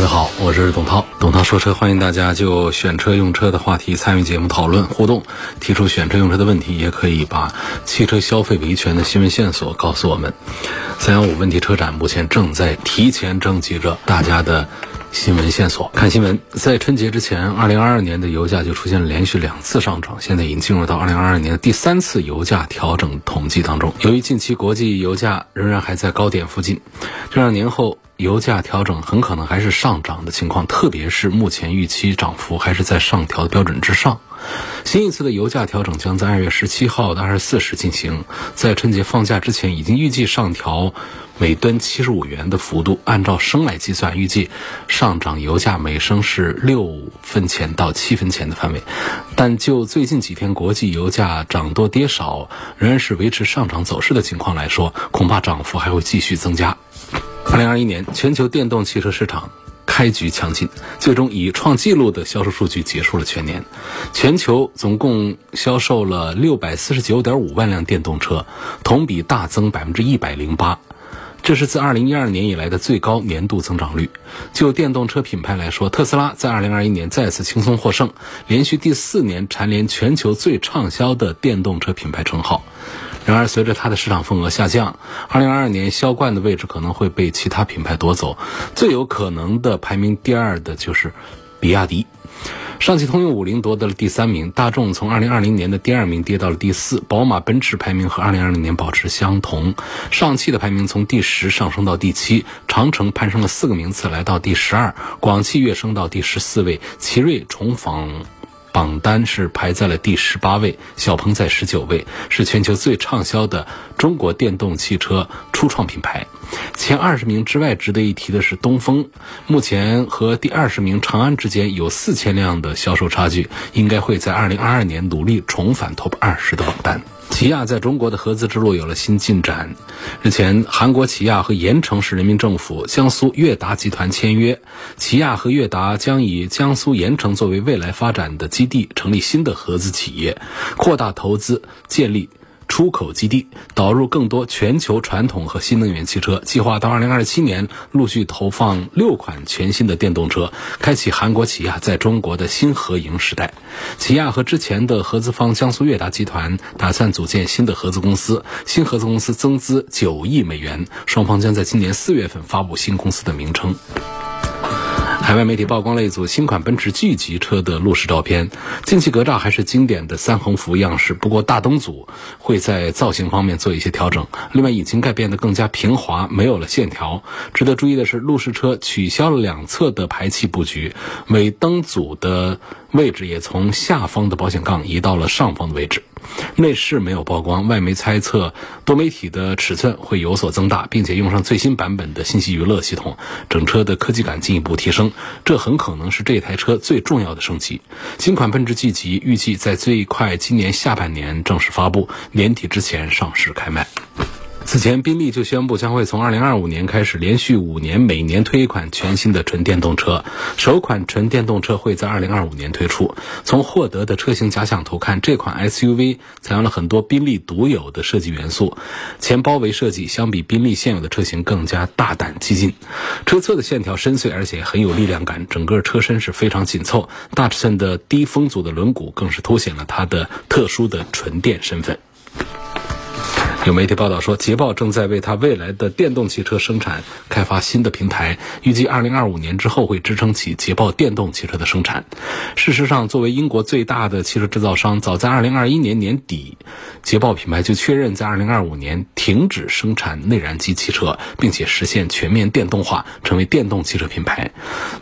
大家好，我是董涛，董涛说车，欢迎大家就选车用车的话题参与节目讨论互动，提出选车用车的问题，也可以把汽车消费维权的新闻线索告诉我们。三幺五问题车展目前正在提前征集着大家的新闻线索。看新闻，在春节之前，二零二二年的油价就出现了连续两次上涨，现在已经进入到二零二二年的第三次油价调整统计当中。由于近期国际油价仍然还在高点附近，这让年后。油价调整很可能还是上涨的情况，特别是目前预期涨幅还是在上调的标准之上。新一次的油价调整将在二月十七号到二十四时进行，在春节放假之前已经预计上调每吨七十五元的幅度，按照升来计算，预计上涨油价每升是六分钱到七分钱的范围。但就最近几天国际油价涨多跌少，仍然是维持上涨走势的情况来说，恐怕涨幅还会继续增加。二零二一年，全球电动汽车市场开局强劲，最终以创纪录的销售数据结束了全年。全球总共销售了六百四十九点五万辆电动车，同比大增百分之一百零八，这是自二零一二年以来的最高年度增长率。就电动车品牌来说，特斯拉在二零二一年再次轻松获胜，连续第四年蝉联全球最畅销的电动车品牌称号。然而，随着它的市场份额下降，二零二二年销冠的位置可能会被其他品牌夺走。最有可能的排名第二的就是比亚迪。上汽通用五菱夺得了第三名，大众从二零二零年的第二名跌到了第四，宝马、奔驰排名和二零二零年保持相同。上汽的排名从第十上升到第七，长城攀升了四个名次来到第十二，广汽跃升到第十四位，奇瑞重访。榜单是排在了第十八位，小鹏在十九位，是全球最畅销的中国电动汽车初创品牌。前二十名之外，值得一提的是东风，目前和第二十名长安之间有四千辆的销售差距，应该会在二零二二年努力重返 TOP 二十的榜单。起亚在中国的合资之路有了新进展。日前，韩国起亚和盐城市人民政府、江苏悦达集团签约，起亚和悦达将以江苏盐城作为未来发展的基地，成立新的合资企业，扩大投资，建立。出口基地导入更多全球传统和新能源汽车，计划到二零二七年陆续投放六款全新的电动车，开启韩国起亚在中国的新合营时代。起亚和之前的合资方江苏悦达集团打算组建新的合资公司，新合资公司增资九亿美元，双方将在今年四月份发布新公司的名称。海外媒体曝光了一组新款奔驰 G 级车的路试照片，进气格栅还是经典的三横幅样式，不过大灯组会在造型方面做一些调整。另外，引擎盖变得更加平滑，没有了线条。值得注意的是，路试车取消了两侧的排气布局，尾灯组的位置也从下方的保险杠移到了上方的位置。内饰没有曝光，外媒猜测多媒体的尺寸会有所增大，并且用上最新版本的信息娱乐系统，整车的科技感进一步提升。这很可能是这台车最重要的升级。新款奔驰 G 级预计在最快今年下半年正式发布，年底之前上市开卖。此前，宾利就宣布将会从2025年开始，连续五年每年推一款全新的纯电动车。首款纯电动车会在2025年推出。从获得的车型假想图看，这款 SUV 采用了很多宾利独有的设计元素。前包围设计相比宾利现有的车型更加大胆激进。车侧的线条深邃，而且很有力量感。整个车身是非常紧凑，大尺寸的低风阻的轮毂更是凸显了它的特殊的纯电身份。有媒体报道说，捷豹正在为它未来的电动汽车生产开发新的平台，预计2025年之后会支撑起捷豹电动汽车的生产。事实上，作为英国最大的汽车制造商，早在2021年年底，捷豹品牌就确认在2025年停止生产内燃机汽车，并且实现全面电动化，成为电动汽车品牌。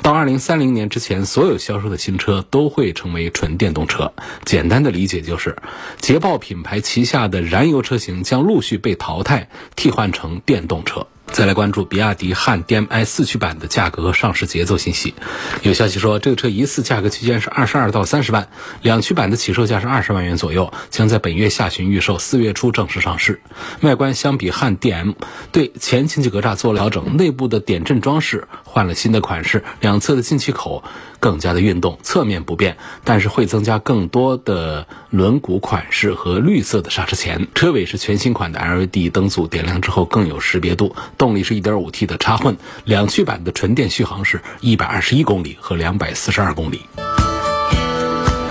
到2030年之前，所有销售的新车都会成为纯电动车。简单的理解就是，捷豹品牌旗下的燃油车型将陆续被淘汰，替换成电动车。再来关注比亚迪汉 DM-i 四驱版的价格和上市节奏信息。有消息说，这个车疑似价格区间是二十二到三十万，两驱版的起售价是二十万元左右，将在本月下旬预售，四月初正式上市。外观相比汉 DM，对前进气格栅做了调整，内部的点阵装饰换了新的款式，两侧的进气口更加的运动，侧面不变，但是会增加更多的轮毂款式和绿色的刹车钳。车尾是全新款的 LED 灯组，点亮之后更有识别度。动力是一点五 T 的插混，两驱版的纯电续航是一百二十一公里和两百四十二公里。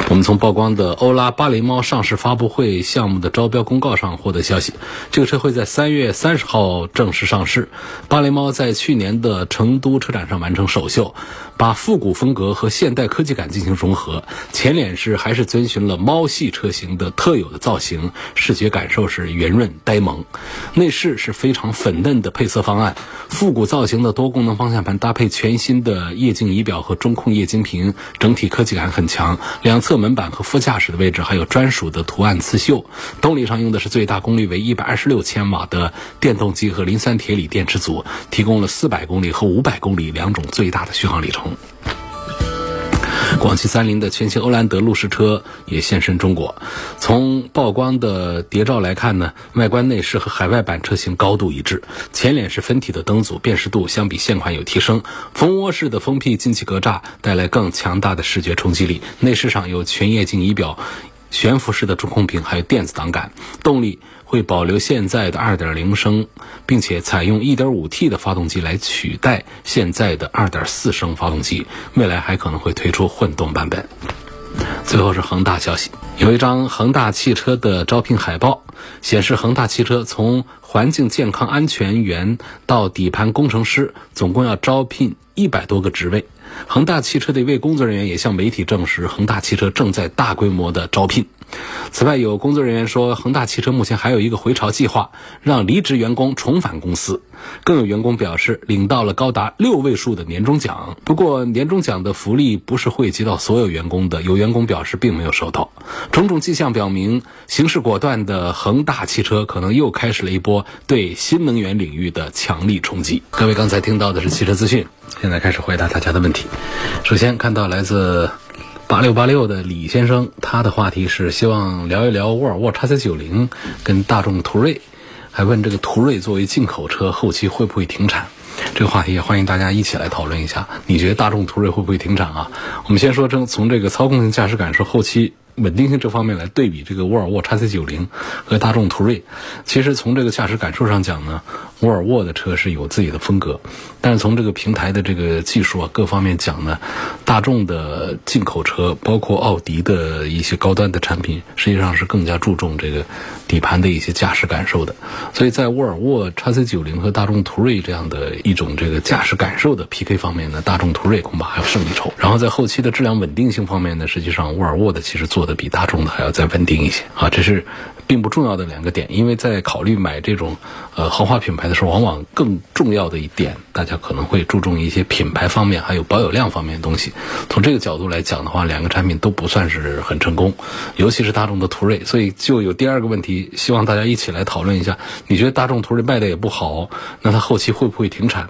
我们从曝光的欧拉巴雷猫上市发布会项目的招标公告上获得消息，这个车会在三月三十号正式上市。巴雷猫在去年的成都车展上完成首秀，把复古风格和现代科技感进行融合。前脸是还是遵循了猫系车型的特有的造型，视觉感受是圆润呆萌。内饰是非常粉嫩的配色方案，复古造型的多功能方向盘搭配全新的液晶仪表和中控液晶屏，整体科技感很强。两侧门板和副驾驶的位置还有专属的图案刺绣。动力上用的是最大功率为一百二十六千瓦的电动机和磷酸铁锂电池组，提供了四百公里和五百公里两种最大的续航里程。广汽三菱的全新欧蓝德路试车也现身中国。从曝光的谍照来看呢，外观内饰和海外版车型高度一致。前脸是分体的灯组，辨识度相比现款有提升。蜂窝式的封闭进气格栅带来更强大的视觉冲击力。内饰上有全液晶仪表、悬浮式的中控屏，还有电子档杆。动力会保留现在的2.0升，并且采用 1.5T 的发动机来取代现在的2.4升发动机。未来还可能会推出混动版本。最后是恒大消息，有一张恒大汽车的招聘海报，显示恒大汽车从环境健康安全员到底盘工程师，总共要招聘一百多个职位。恒大汽车的一位工作人员也向媒体证实，恒大汽车正在大规模的招聘。此外，有工作人员说，恒大汽车目前还有一个回潮计划，让离职员工重返公司。更有员工表示，领到了高达六位数的年终奖。不过，年终奖的福利不是惠及到所有员工的，有员工表示并没有收到。种种迹象表明，行事果断的恒大汽车可能又开始了一波对新能源领域的强力冲击。各位刚才听到的是汽车资讯，现在开始回答大家的问题。首先看到来自。八六八六的李先生，他的话题是希望聊一聊沃尔沃 x C 九零跟大众途锐，还问这个途锐作为进口车后期会不会停产？这个话题也欢迎大家一起来讨论一下。你觉得大众途锐会不会停产啊？我们先说从从这个操控性、驾驶感受、后期。稳定性这方面来对比这个沃尔沃 x C 九零和大众途锐，其实从这个驾驶感受上讲呢，沃尔沃的车是有自己的风格，但是从这个平台的这个技术啊各方面讲呢，大众的进口车包括奥迪的一些高端的产品，实际上是更加注重这个底盘的一些驾驶感受的，所以在沃尔沃 x C 九零和大众途锐这样的一种这个驾驶感受的 PK 方面呢，大众途锐恐怕还要胜一筹。然后在后期的质量稳定性方面呢，实际上沃尔沃的其实做。的比大众的还要再稳定一些啊，这是并不重要的两个点。因为在考虑买这种呃豪华品牌的时候，往往更重要的一点，大家可能会注重一些品牌方面还有保有量方面的东西。从这个角度来讲的话，两个产品都不算是很成功，尤其是大众的途锐。所以就有第二个问题，希望大家一起来讨论一下。你觉得大众途锐卖的也不好，那它后期会不会停产？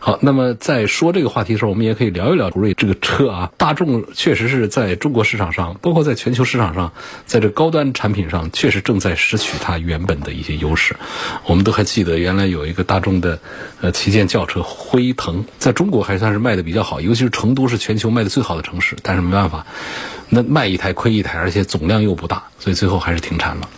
好，那么在说这个话题的时候，我们也可以聊一聊途锐这个车啊。大众确实是在中国市场上，包括在全球市场上，在这高端产品上，确实正在失去它原本的一些优势。我们都还记得，原来有一个大众的呃旗舰轿车辉腾，在中国还算是卖的比较好，尤其是成都是全球卖的最好的城市。但是没办法，那卖一台亏一台，而且总量又不大，所以最后还是停产了。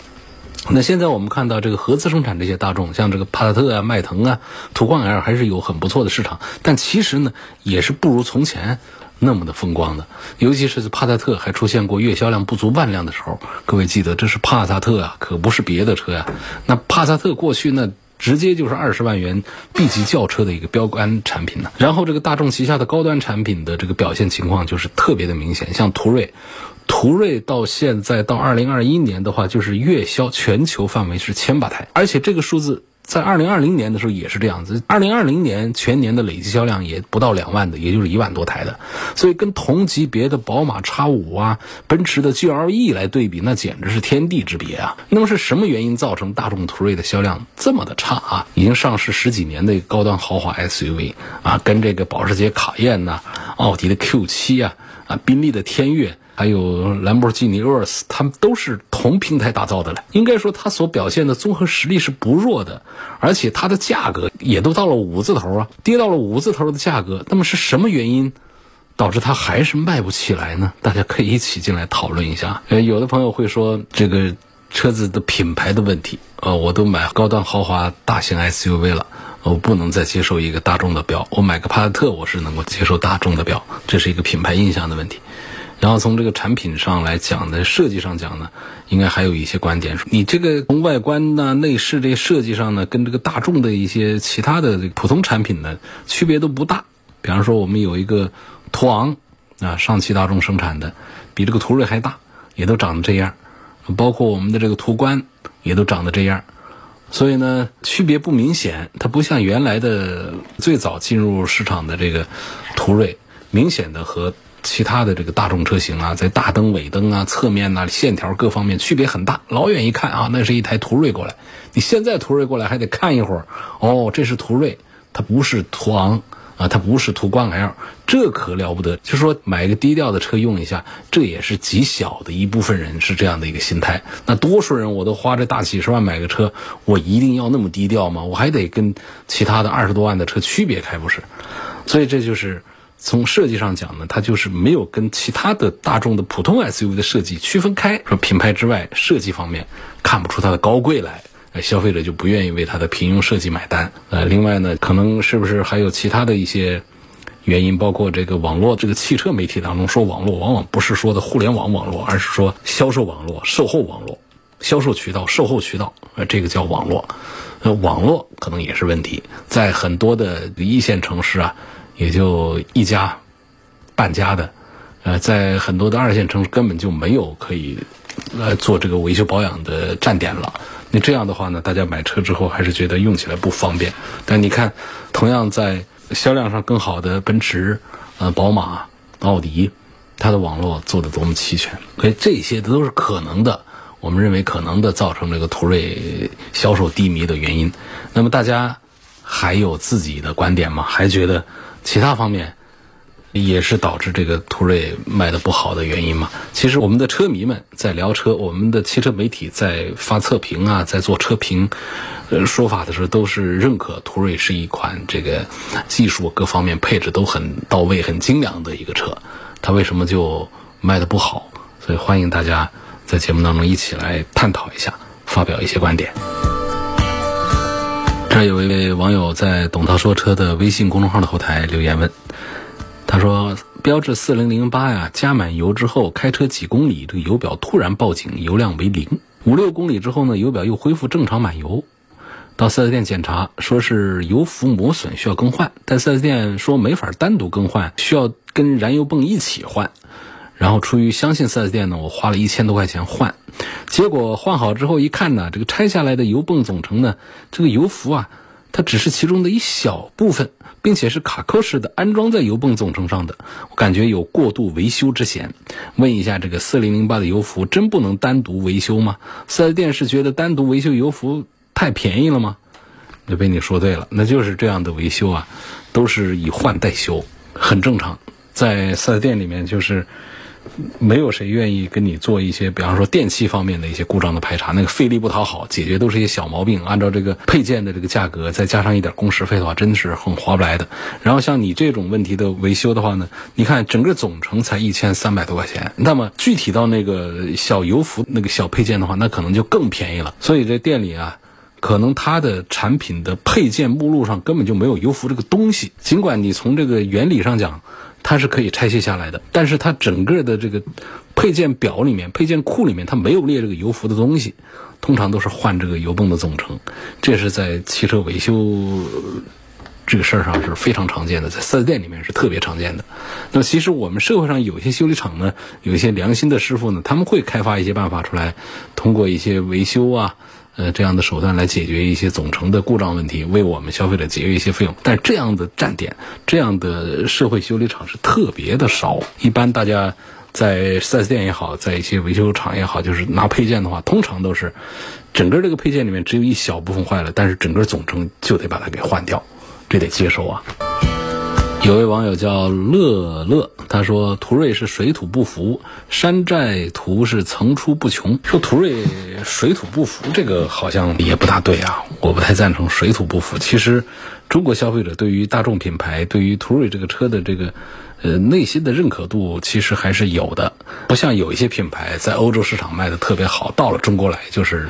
那现在我们看到这个合资生产这些大众，像这个帕萨特啊、迈腾啊、途观 L 还是有很不错的市场，但其实呢，也是不如从前那么的风光的。尤其是帕萨特还出现过月销量不足万辆的时候，各位记得这是帕萨特啊，可不是别的车呀。那帕萨特过去那直接就是二十万元 B 级轿车的一个标杆产品呢。然后这个大众旗下的高端产品的这个表现情况就是特别的明显，像途锐。途锐到现在到二零二一年的话，就是月销全球范围是千把台，而且这个数字在二零二零年的时候也是这样子，二零二零年全年的累计销量也不到两万的，也就是一万多台的，所以跟同级别的宝马 X 五啊、奔驰的 GLE 来对比，那简直是天地之别啊！那么是什么原因造成大众途锐的销量这么的差啊？已经上市十几年的高端豪华 SUV 啊，跟这个保时捷卡宴呐、奥迪的 Q 七啊、啊宾利的天越。还有兰博基尼 Urus，他们都是同平台打造的了。应该说，它所表现的综合实力是不弱的，而且它的价格也都到了五字头啊，跌到了五字头的价格。那么是什么原因导致它还是卖不起来呢？大家可以一起进来讨论一下。呃，有的朋友会说这个车子的品牌的问题，呃，我都买高端豪华大型 SUV 了，我不能再接受一个大众的标。我买个帕萨特，我是能够接受大众的标，这是一个品牌印象的问题。然后从这个产品上来讲呢，设计上讲呢，应该还有一些观点。你这个从外观呢、内饰这设计上呢，跟这个大众的一些其他的普通产品呢，区别都不大。比方说，我们有一个途昂啊，上汽大众生产的，比这个途锐还大，也都长得这样。包括我们的这个途观，也都长得这样。所以呢，区别不明显。它不像原来的最早进入市场的这个途锐，明显的和。其他的这个大众车型啊，在大灯、尾灯啊、侧面呐、线条各方面区别很大。老远一看啊，那是一台途锐过来。你现在途锐过来还得看一会儿，哦，这是途锐，它不是途昂啊，它不是途观 L，这可了不得。就是说买一个低调的车用一下，这也是极小的一部分人是这样的一个心态。那多数人我都花这大几十万买个车，我一定要那么低调吗？我还得跟其他的二十多万的车区别开不是？所以这就是。从设计上讲呢，它就是没有跟其他的大众的普通 SUV 的设计区分开。说品牌之外，设计方面看不出它的高贵来，消费者就不愿意为它的平庸设计买单。呃，另外呢，可能是不是还有其他的一些原因？包括这个网络，这个汽车媒体当中说网络，往往不是说的互联网网络，而是说销售网络、售后网络、销售渠道、售后渠道，呃，这个叫网络。呃，网络可能也是问题，在很多的一线城市啊。也就一家半家的，呃，在很多的二线城市根本就没有可以呃做这个维修保养的站点了。那这样的话呢，大家买车之后还是觉得用起来不方便。但你看，同样在销量上更好的奔驰、呃宝马、奥迪，它的网络做的多么齐全。所以这些都是可能的，我们认为可能的造成这个途锐销售低迷的原因。那么大家还有自己的观点吗？还觉得？其他方面也是导致这个途锐卖的不好的原因嘛？其实我们的车迷们在聊车，我们的汽车媒体在发测评啊，在做车评呃说法的时候，都是认可途锐是一款这个技术各方面配置都很到位、很精良的一个车。它为什么就卖的不好？所以欢迎大家在节目当中一起来探讨一下，发表一些观点。这有一位网友在“董涛说车”的微信公众号的后台留言问：“他说，标致四零零八呀，加满油之后开车几公里，这个油表突然报警，油量为零。五六公里之后呢，油表又恢复正常满油。到四 S 店检查，说是油浮磨损，需要更换。但四 S 店说没法单独更换，需要跟燃油泵一起换。然后出于相信四 S 店呢，我花了一千多块钱换。”结果换好之后一看呢，这个拆下来的油泵总成呢，这个油浮啊，它只是其中的一小部分，并且是卡扣式的安装在油泵总成上的，我感觉有过度维修之嫌。问一下，这个四零零八的油浮真不能单独维修吗？四 S 店是觉得单独维修油浮太便宜了吗？就被你说对了，那就是这样的维修啊，都是以换代修，很正常，在四 S 店里面就是。没有谁愿意跟你做一些，比方说电器方面的一些故障的排查，那个费力不讨好，解决都是一些小毛病。按照这个配件的这个价格，再加上一点工时费的话，真的是很划不来的。然后像你这种问题的维修的话呢，你看整个总成才一千三百多块钱，那么具体到那个小油服那个小配件的话，那可能就更便宜了。所以这店里啊，可能它的产品的配件目录上根本就没有油服这个东西。尽管你从这个原理上讲。它是可以拆卸下来的，但是它整个的这个配件表里面、配件库里面，它没有列这个油服的东西。通常都是换这个油泵的总成，这是在汽车维修这个事儿上是非常常见的，在四 S 店里面是特别常见的。那么，其实我们社会上有些修理厂呢，有一些良心的师傅呢，他们会开发一些办法出来，通过一些维修啊。呃这样的手段来解决一些总成的故障问题，为我们消费者节约一些费用。但这样的站点、这样的社会修理厂是特别的少，一般大家。在 4S 店也好，在一些维修厂也好，就是拿配件的话，通常都是整个这个配件里面只有一小部分坏了，但是整个总成就得把它给换掉，这得接受啊。有位网友叫乐乐，他说途锐是水土不服，山寨图是层出不穷。说途锐水土不服，这个好像也不大对啊，我不太赞成水土不服。其实，中国消费者对于大众品牌，对于途锐这个车的这个。呃，内心的认可度其实还是有的，不像有一些品牌在欧洲市场卖的特别好，到了中国来就是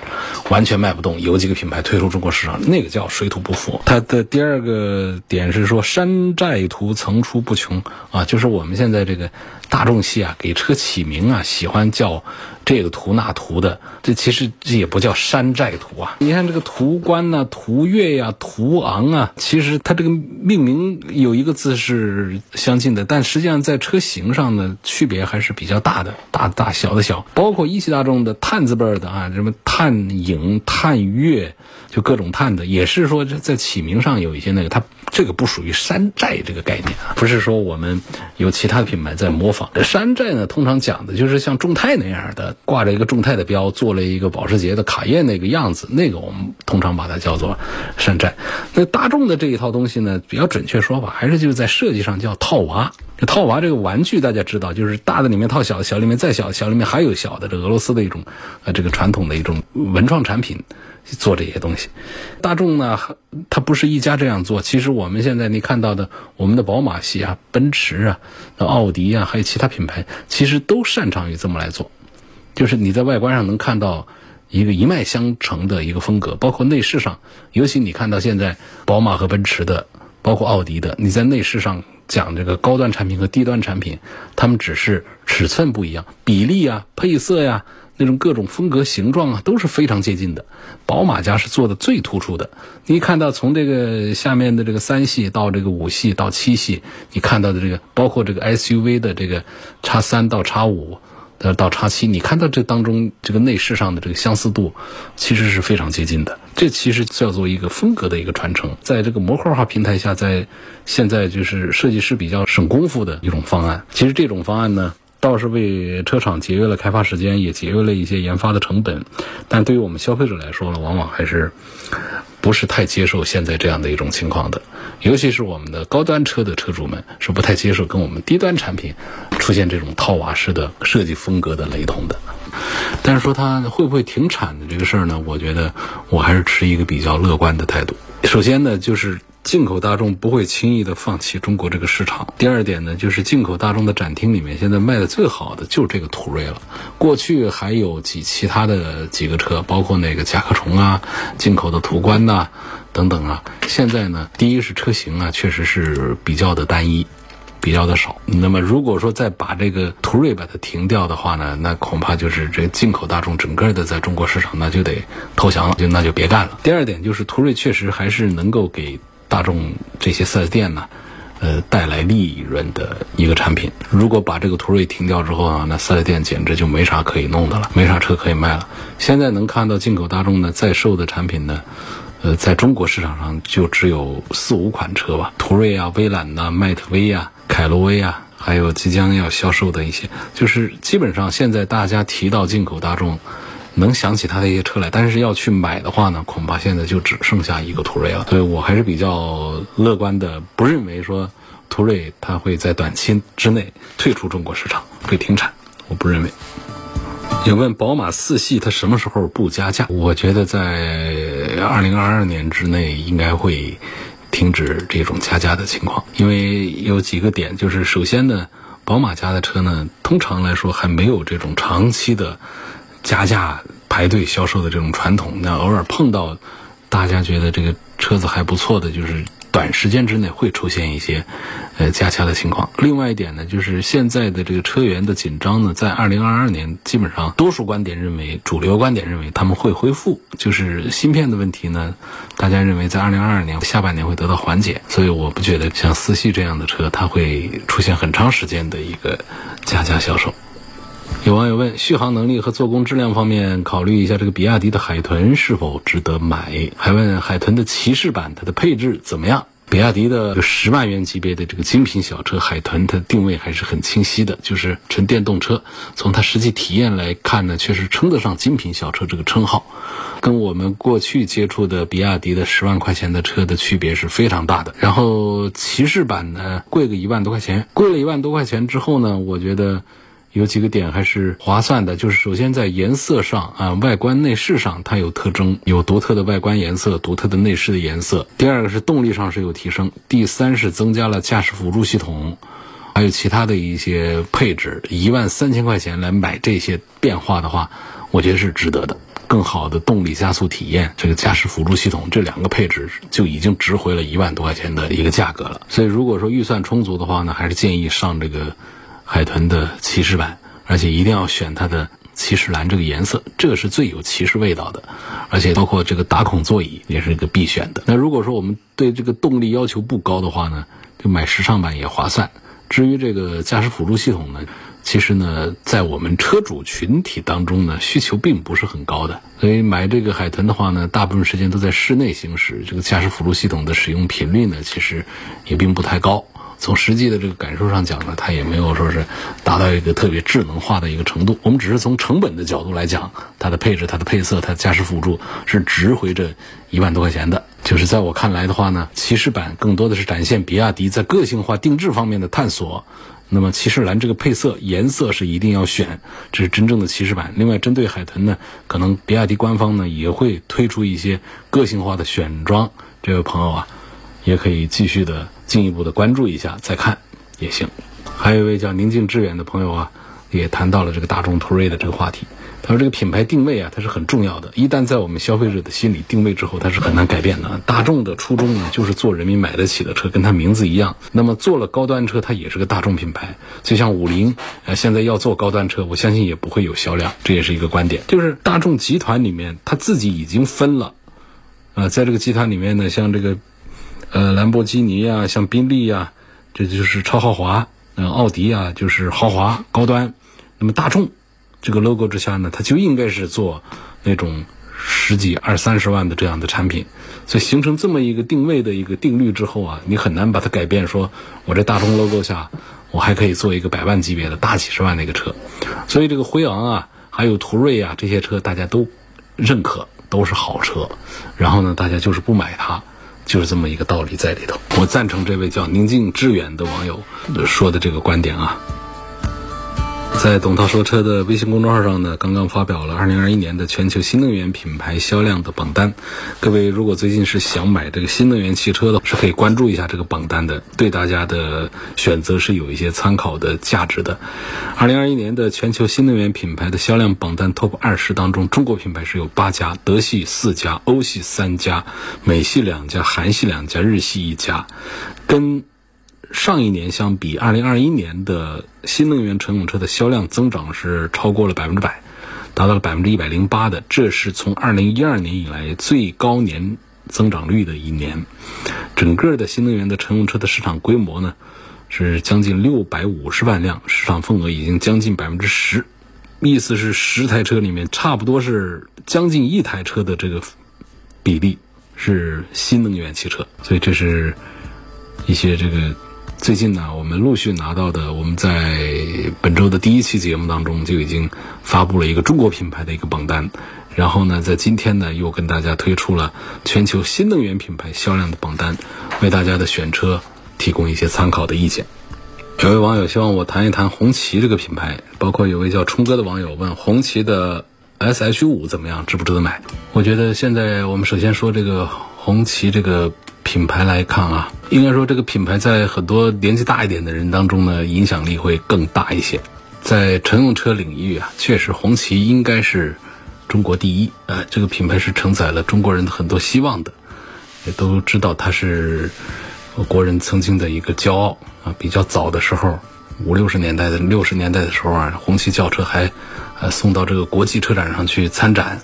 完全卖不动。有几个品牌退出中国市场，那个叫水土不服。它的第二个点是说山寨图层出不穷啊，就是我们现在这个大众系啊，给车起名啊，喜欢叫。这个图那图的，这其实这也不叫山寨图啊！你看这个途观呐、途岳呀、途昂啊，其实它这个命名有一个字是相近的，但实际上在车型上呢，区别还是比较大的，大大小的小。包括一汽大众的探字辈的啊，什么探影、探岳，就各种探的，也是说在起名上有一些那个它。这个不属于山寨这个概念啊，不是说我们有其他品牌在模仿。山寨呢，通常讲的就是像众泰那样的，挂着一个众泰的标，做了一个保时捷的卡宴那个样子，那个我们通常把它叫做山寨。那大众的这一套东西呢，比较准确说法还是就是在设计上叫套娃。这套娃这个玩具大家知道，就是大的里面套小的，小里面再小，小里面还有小的。这俄罗斯的一种呃这个传统的一种文创产品。做这些东西，大众呢，它不是一家这样做。其实我们现在你看到的，我们的宝马系啊、奔驰啊、奥迪啊，还有其他品牌，其实都擅长于这么来做。就是你在外观上能看到一个一脉相承的一个风格，包括内饰上，尤其你看到现在宝马和奔驰的，包括奥迪的，你在内饰上讲这个高端产品和低端产品，他们只是尺寸不一样，比例啊、配色呀。那种各种风格、形状啊，都是非常接近的。宝马家是做的最突出的。你看到从这个下面的这个三系到这个五系到七系，你看到的这个包括这个 SUV 的这个叉三到叉五，呃到叉七，你看到这当中这个内饰上的这个相似度，其实是非常接近的。这其实叫做一个风格的一个传承，在这个模块化平台下，在现在就是设计师比较省功夫的一种方案。其实这种方案呢。倒是为车厂节约了开发时间，也节约了一些研发的成本，但对于我们消费者来说呢，往往还是不是太接受现在这样的一种情况的。尤其是我们的高端车的车主们是不太接受跟我们低端产品出现这种套娃式的设计风格的雷同的。但是说它会不会停产的这个事儿呢？我觉得我还是持一个比较乐观的态度。首先呢，就是。进口大众不会轻易的放弃中国这个市场。第二点呢，就是进口大众的展厅里面，现在卖的最好的就是这个途锐了。过去还有几其他的几个车，包括那个甲壳虫啊、进口的途观呐等等啊。现在呢，第一是车型啊，确实是比较的单一，比较的少。那么如果说再把这个途锐把它停掉的话呢，那恐怕就是这进口大众整个的在中国市场那就得投降了，就那就别干了。第二点就是途锐确实还是能够给。大众这些四 S 店呢，呃，带来利润的一个产品。如果把这个途锐停掉之后啊，那四 S 店简直就没啥可以弄的了，没啥车可以卖了。现在能看到进口大众呢在售的产品呢，呃，在中国市场上就只有四五款车吧，途锐啊、威兰呐、迈特威啊、凯罗威啊，还有即将要销售的一些，就是基本上现在大家提到进口大众。能想起它的一些车来，但是要去买的话呢，恐怕现在就只剩下一个途锐了。所以我还是比较乐观的，不认为说途锐它会在短期之内退出中国市场，会停产。我不认为。有问宝马四系它什么时候不加价？我觉得在二零二二年之内应该会停止这种加价的情况，因为有几个点，就是首先呢，宝马家的车呢，通常来说还没有这种长期的。加价排队销售的这种传统，那偶尔碰到大家觉得这个车子还不错的，就是短时间之内会出现一些呃加价的情况。另外一点呢，就是现在的这个车源的紧张呢，在二零二二年基本上多数观点认为，主流观点认为他们会恢复。就是芯片的问题呢，大家认为在二零二二年下半年会得到缓解，所以我不觉得像四系这样的车它会出现很长时间的一个加价销售。有网友问：续航能力和做工质量方面，考虑一下这个比亚迪的海豚是否值得买？还问海豚的骑士版它的配置怎么样？比亚迪的十万元级别的这个精品小车海豚，它定位还是很清晰的，就是纯电动车。从它实际体验来看呢，确实称得上精品小车这个称号，跟我们过去接触的比亚迪的十万块钱的车的区别是非常大的。然后骑士版呢，贵个一万多块钱，贵了一万多块钱之后呢，我觉得。有几个点还是划算的，就是首先在颜色上啊，外观内饰上它有特征，有独特的外观颜色，独特的内饰的颜色。第二个是动力上是有提升，第三是增加了驾驶辅助系统，还有其他的一些配置。一万三千块钱来买这些变化的话，我觉得是值得的。更好的动力加速体验，这个驾驶辅助系统这两个配置就已经值回了一万多块钱的一个价格了。所以如果说预算充足的话呢，还是建议上这个。海豚的骑士版，而且一定要选它的骑士蓝这个颜色，这个是最有骑士味道的，而且包括这个打孔座椅也是一个必选的。那如果说我们对这个动力要求不高的话呢，就买时尚版也划算。至于这个驾驶辅助系统呢，其实呢，在我们车主群体当中呢，需求并不是很高的，所以买这个海豚的话呢，大部分时间都在室内行驶，这个驾驶辅助系统的使用频率呢，其实也并不太高。从实际的这个感受上讲呢，它也没有说是达到一个特别智能化的一个程度。我们只是从成本的角度来讲，它的配置、它的配色、它的驾驶辅助是值回这一万多块钱的。就是在我看来的话呢，骑士版更多的是展现比亚迪在个性化定制方面的探索。那么骑士蓝这个配色颜色是一定要选，这是真正的骑士版。另外，针对海豚呢，可能比亚迪官方呢也会推出一些个性化的选装。这位朋友啊，也可以继续的。进一步的关注一下再看也行。还有一位叫宁静致远的朋友啊，也谈到了这个大众途锐的这个话题。他说这个品牌定位啊，它是很重要的。一旦在我们消费者的心理定位之后，它是很难改变的。大众的初衷呢，就是做人民买得起的车，跟它名字一样。那么做了高端车，它也是个大众品牌。就像五菱，呃，现在要做高端车，我相信也不会有销量。这也是一个观点。就是大众集团里面，它自己已经分了。呃，在这个集团里面呢，像这个。呃，兰博基尼呀，像宾利呀，这就是超豪华；嗯，奥迪啊，就是豪华高端。那么大众这个 logo 之下呢，它就应该是做那种十几二三十万的这样的产品。所以形成这么一个定位的一个定律之后啊，你很难把它改变。说我这大众 logo 下，我还可以做一个百万级别的大几十万的一个车。所以这个辉昂啊，还有途锐啊这些车，大家都认可，都是好车。然后呢，大家就是不买它。就是这么一个道理在里头，我赞成这位叫宁静致远的网友说的这个观点啊。在董涛说车的微信公众号上呢，刚刚发表了二零二一年的全球新能源品牌销量的榜单。各位如果最近是想买这个新能源汽车的，是可以关注一下这个榜单的，对大家的选择是有一些参考的价值的。二零二一年的全球新能源品牌的销量榜单 TOP 二十当中，中国品牌是有八家，德系四家，欧系三家，美系两家，韩系两家，日系一家，跟。上一年相比，二零二一年的新能源乘用车的销量增长是超过了百分之百，达到了百分之一百零八的，这是从二零一二年以来最高年增长率的一年。整个的新能源的乘用车的市场规模呢，是将近六百五十万辆，市场份额已经将近百分之十，意思是十台车里面差不多是将近一台车的这个比例是新能源汽车，所以这是一些这个。最近呢，我们陆续拿到的，我们在本周的第一期节目当中就已经发布了一个中国品牌的一个榜单，然后呢，在今天呢又跟大家推出了全球新能源品牌销量的榜单，为大家的选车提供一些参考的意见。有位网友希望我谈一谈红旗这个品牌，包括有位叫冲哥的网友问红旗的 S H 五怎么样，值不值得买？我觉得现在我们首先说这个红旗这个。品牌来看啊，应该说这个品牌在很多年纪大一点的人当中呢，影响力会更大一些。在乘用车领域啊，确实红旗应该是中国第一。呃，这个品牌是承载了中国人的很多希望的，也都知道它是国人曾经的一个骄傲啊。比较早的时候，五六十年代的六十年代的时候啊，红旗轿车还呃送到这个国际车展上去参展。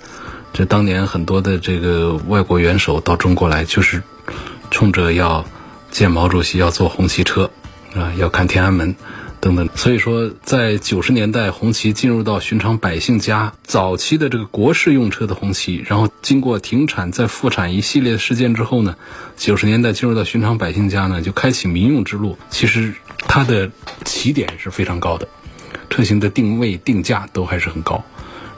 这当年很多的这个外国元首到中国来，就是。冲着要见毛主席要坐红旗车，啊，要看天安门，等等。所以说，在九十年代红旗进入到寻常百姓家，早期的这个国事用车的红旗，然后经过停产再复产一系列事件之后呢，九十年代进入到寻常百姓家呢，就开启民用之路。其实它的起点是非常高的，车型的定位定价都还是很高。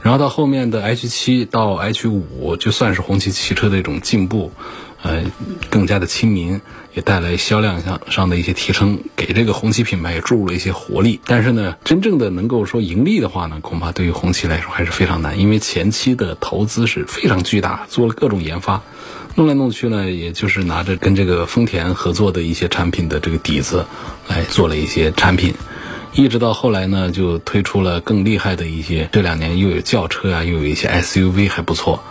然后到后面的 H 七到 H 五，就算是红旗汽车的一种进步，呃，更加的亲民，也带来销量上上的一些提升，给这个红旗品牌也注入了一些活力。但是呢，真正的能够说盈利的话呢，恐怕对于红旗来说还是非常难，因为前期的投资是非常巨大，做了各种研发，弄来弄去呢，也就是拿着跟这个丰田合作的一些产品的这个底子，来做了一些产品。一直到后来呢，就推出了更厉害的一些。这两年又有轿车啊，又有一些 SUV 还不错。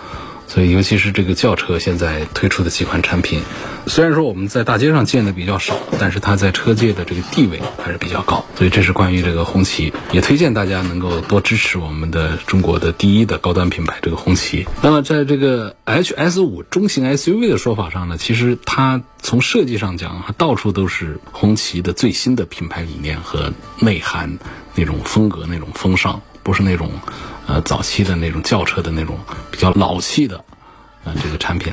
所以，尤其是这个轿车现在推出的几款产品，虽然说我们在大街上见的比较少，但是它在车界的这个地位还是比较高。所以，这是关于这个红旗，也推荐大家能够多支持我们的中国的第一的高端品牌这个红旗。那么，在这个 HS 五中型 SUV 的说法上呢，其实它从设计上讲，到处都是红旗的最新的品牌理念和内涵那种风格、那种风尚，不是那种。呃，早期的那种轿车的那种比较老气的，呃，这个产品，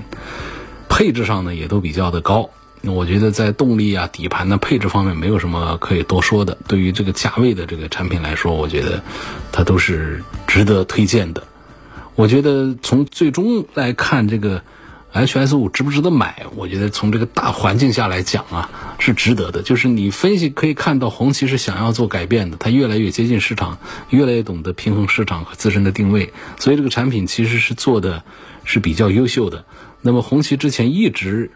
配置上呢也都比较的高。我觉得在动力啊、底盘的配置方面没有什么可以多说的。对于这个价位的这个产品来说，我觉得它都是值得推荐的。我觉得从最终来看，这个。H S 五值不值得买？我觉得从这个大环境下来讲啊，是值得的。就是你分析可以看到，红旗是想要做改变的，它越来越接近市场，越来越懂得平衡市场和自身的定位，所以这个产品其实是做的是比较优秀的。那么红旗之前一直。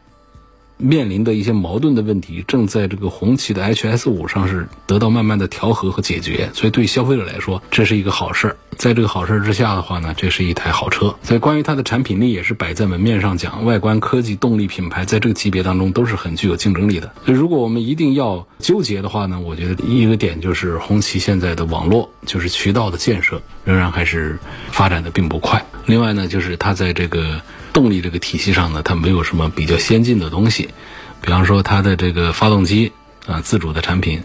面临的一些矛盾的问题，正在这个红旗的 HS 五上是得到慢慢的调和和解决，所以对消费者来说，这是一个好事儿。在这个好事儿之下的话呢，这是一台好车。所以关于它的产品力也是摆在门面上讲，外观、科技、动力、品牌，在这个级别当中都是很具有竞争力的。所以如果我们一定要纠结的话呢，我觉得一个点就是红旗现在的网络，就是渠道的建设仍然还是发展的并不快。另外呢，就是它在这个。动力这个体系上呢，它没有什么比较先进的东西，比方说它的这个发动机啊，自主的产品，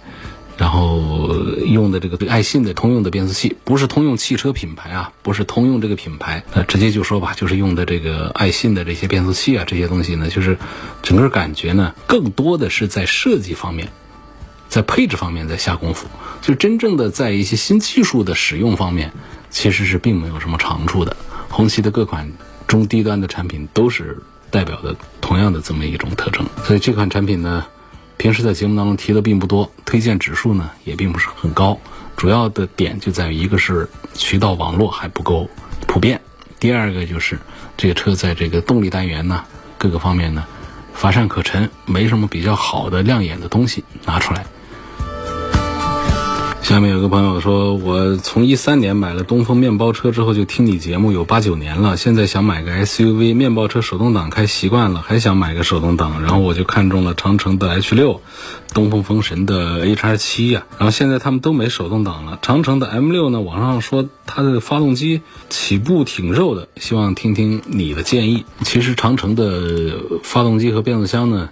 然后用的这个爱信的通用的变速器，不是通用汽车品牌啊，不是通用这个品牌，那直接就说吧，就是用的这个爱信的这些变速器啊，这些东西呢，就是整个感觉呢，更多的是在设计方面，在配置方面在下功夫，就真正的在一些新技术的使用方面，其实是并没有什么长处的。红旗的各款。中低端的产品都是代表的同样的这么一种特征，所以这款产品呢，平时在节目当中提的并不多，推荐指数呢也并不是很高。主要的点就在于一个是渠道网络还不够普遍，第二个就是这个车在这个动力单元呢各个方面呢乏善可陈，没什么比较好的亮眼的东西拿出来。下面有个朋友说，我从一三年买了东风面包车之后就听你节目有八九年了，现在想买个 SUV 面包车手动挡开习惯了，还想买个手动挡，然后我就看中了长城的 H 六，东风风神的 HR 七呀，然后现在他们都没手动挡了，长城的 M 六呢，网上说它的发动机起步挺肉的，希望听听你的建议。其实长城的发动机和变速箱呢。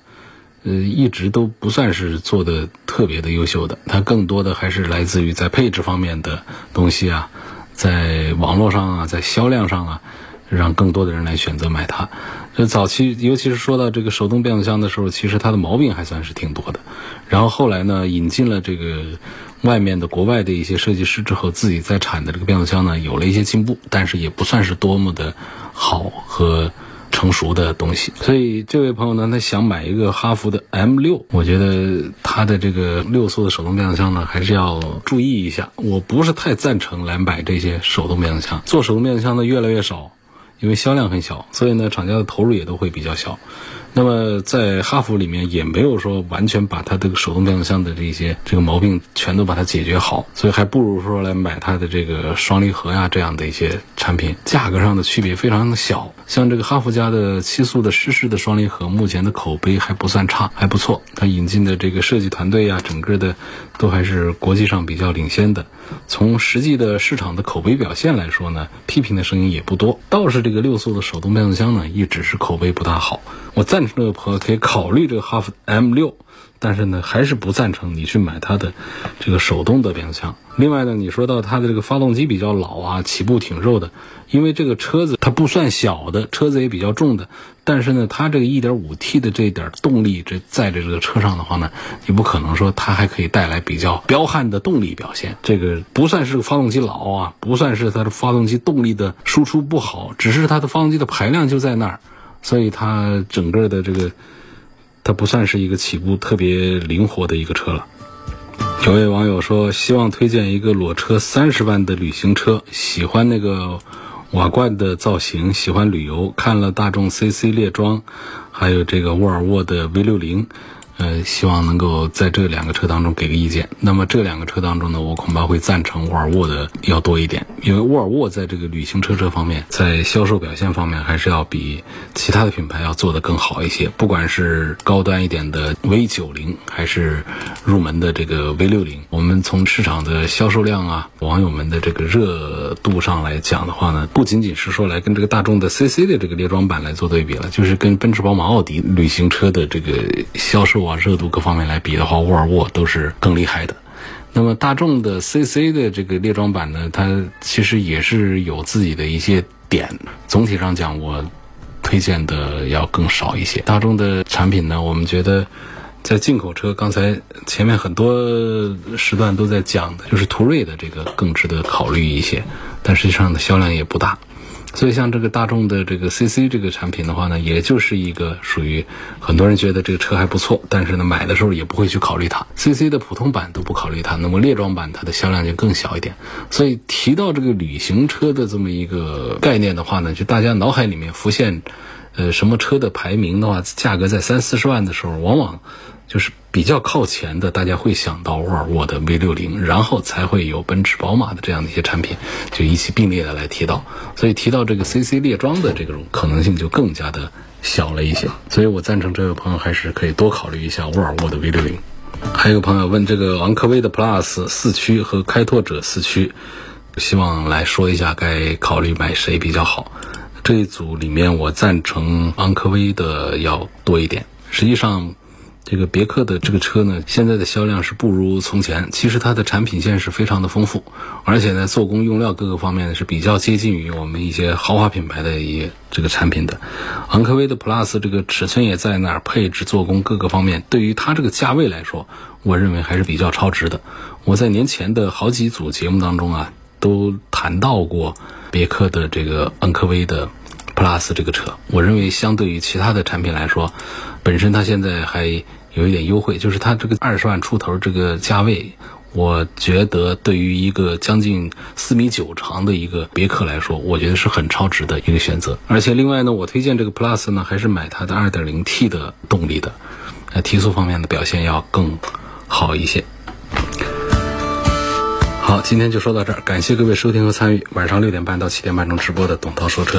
呃，一直都不算是做的特别的优秀的，它更多的还是来自于在配置方面的东西啊，在网络上啊，在销量上啊，让更多的人来选择买它。这早期，尤其是说到这个手动变速箱的时候，其实它的毛病还算是挺多的。然后后来呢，引进了这个外面的国外的一些设计师之后，自己在产的这个变速箱呢，有了一些进步，但是也不算是多么的好和。成熟的东西，所以这位朋友呢，他想买一个哈弗的 M 六，我觉得他的这个六速的手动变速箱呢，还是要注意一下。我不是太赞成来买这些手动变速箱，做手动变速箱的越来越少，因为销量很小，所以呢，厂家的投入也都会比较小。那么在哈弗里面也没有说完全把它这个手动变速箱的这些这个毛病全都把它解决好，所以还不如说来买它的这个双离合呀这样的一些产品，价格上的区别非常的小。像这个哈弗家的七速的湿式的双离合，目前的口碑还不算差，还不错。它引进的这个设计团队呀，整个的都还是国际上比较领先的。从实际的市场的口碑表现来说呢，批评的声音也不多，倒是这。这个六速的手动变速箱呢，一直是口碑不大好。我赞成这个朋友可以考虑这个哈弗 M 六。但是呢，还是不赞成你去买它的这个手动的变速箱。另外呢，你说到它的这个发动机比较老啊，起步挺肉的。因为这个车子它不算小的，车子也比较重的。但是呢，它这个 1.5T 的这点动力，这在这个车上的话呢，你不可能说它还可以带来比较彪悍的动力表现。这个不算是发动机老啊，不算是它的发动机动力的输出不好，只是它的发动机的排量就在那儿，所以它整个的这个。它不算是一个起步特别灵活的一个车了。有位网友说，希望推荐一个裸车三十万的旅行车，喜欢那个瓦罐的造型，喜欢旅游，看了大众 CC 列装，还有这个沃尔沃的 V 六零。呃，希望能够在这两个车当中给个意见。那么这两个车当中呢，我恐怕会赞成沃尔沃的要多一点，因为沃尔沃在这个旅行车这方面，在销售表现方面还是要比其他的品牌要做得更好一些。不管是高端一点的 V 九零，还是入门的这个 V 六零，我们从市场的销售量啊，网友们的这个热度上来讲的话呢，不仅仅是说来跟这个大众的 CC 的这个猎装版来做对比了，就是跟奔驰、宝马、奥迪旅行车的这个销售。啊热度各方面来比的话，沃尔沃都是更厉害的。那么大众的 CC 的这个猎装版呢，它其实也是有自己的一些点。总体上讲，我推荐的要更少一些。大众的产品呢，我们觉得在进口车，刚才前面很多时段都在讲的，就是途锐的这个更值得考虑一些，但实际上的销量也不大。所以，像这个大众的这个 CC 这个产品的话呢，也就是一个属于很多人觉得这个车还不错，但是呢，买的时候也不会去考虑它。CC 的普通版都不考虑它，那么猎装版它的销量就更小一点。所以提到这个旅行车的这么一个概念的话呢，就大家脑海里面浮现，呃，什么车的排名的话，价格在三四十万的时候，往往。就是比较靠前的，大家会想到沃尔沃的 V 六零，然后才会有奔驰、宝马的这样的一些产品，就一起并列的来提到。所以提到这个 CC 列装的这种可能性就更加的小了一些。所以我赞成这位朋友还是可以多考虑一下沃尔沃的 V 六零。还有朋友问这个昂科威的 Plus 四驱和开拓者四驱，希望来说一下该考虑买谁比较好。这一组里面，我赞成昂科威的要多一点。实际上。这个别克的这个车呢，现在的销量是不如从前。其实它的产品线是非常的丰富，而且呢，做工用料各个方面呢是比较接近于我们一些豪华品牌的一些这个产品的。昂科威的 Plus 这个尺寸也在那儿，配置、做工各个方面，对于它这个价位来说，我认为还是比较超值的。我在年前的好几组节目当中啊，都谈到过别克的这个昂科威的 Plus 这个车，我认为相对于其他的产品来说，本身它现在还。有一点优惠，就是它这个二十万出头这个价位，我觉得对于一个将近四米九长的一个别克来说，我觉得是很超值的一个选择。而且另外呢，我推荐这个 Plus 呢，还是买它的二点零 T 的动力的，呃，提速方面的表现要更好一些。好，今天就说到这儿，感谢各位收听和参与晚上六点半到七点半钟直播的董涛说车。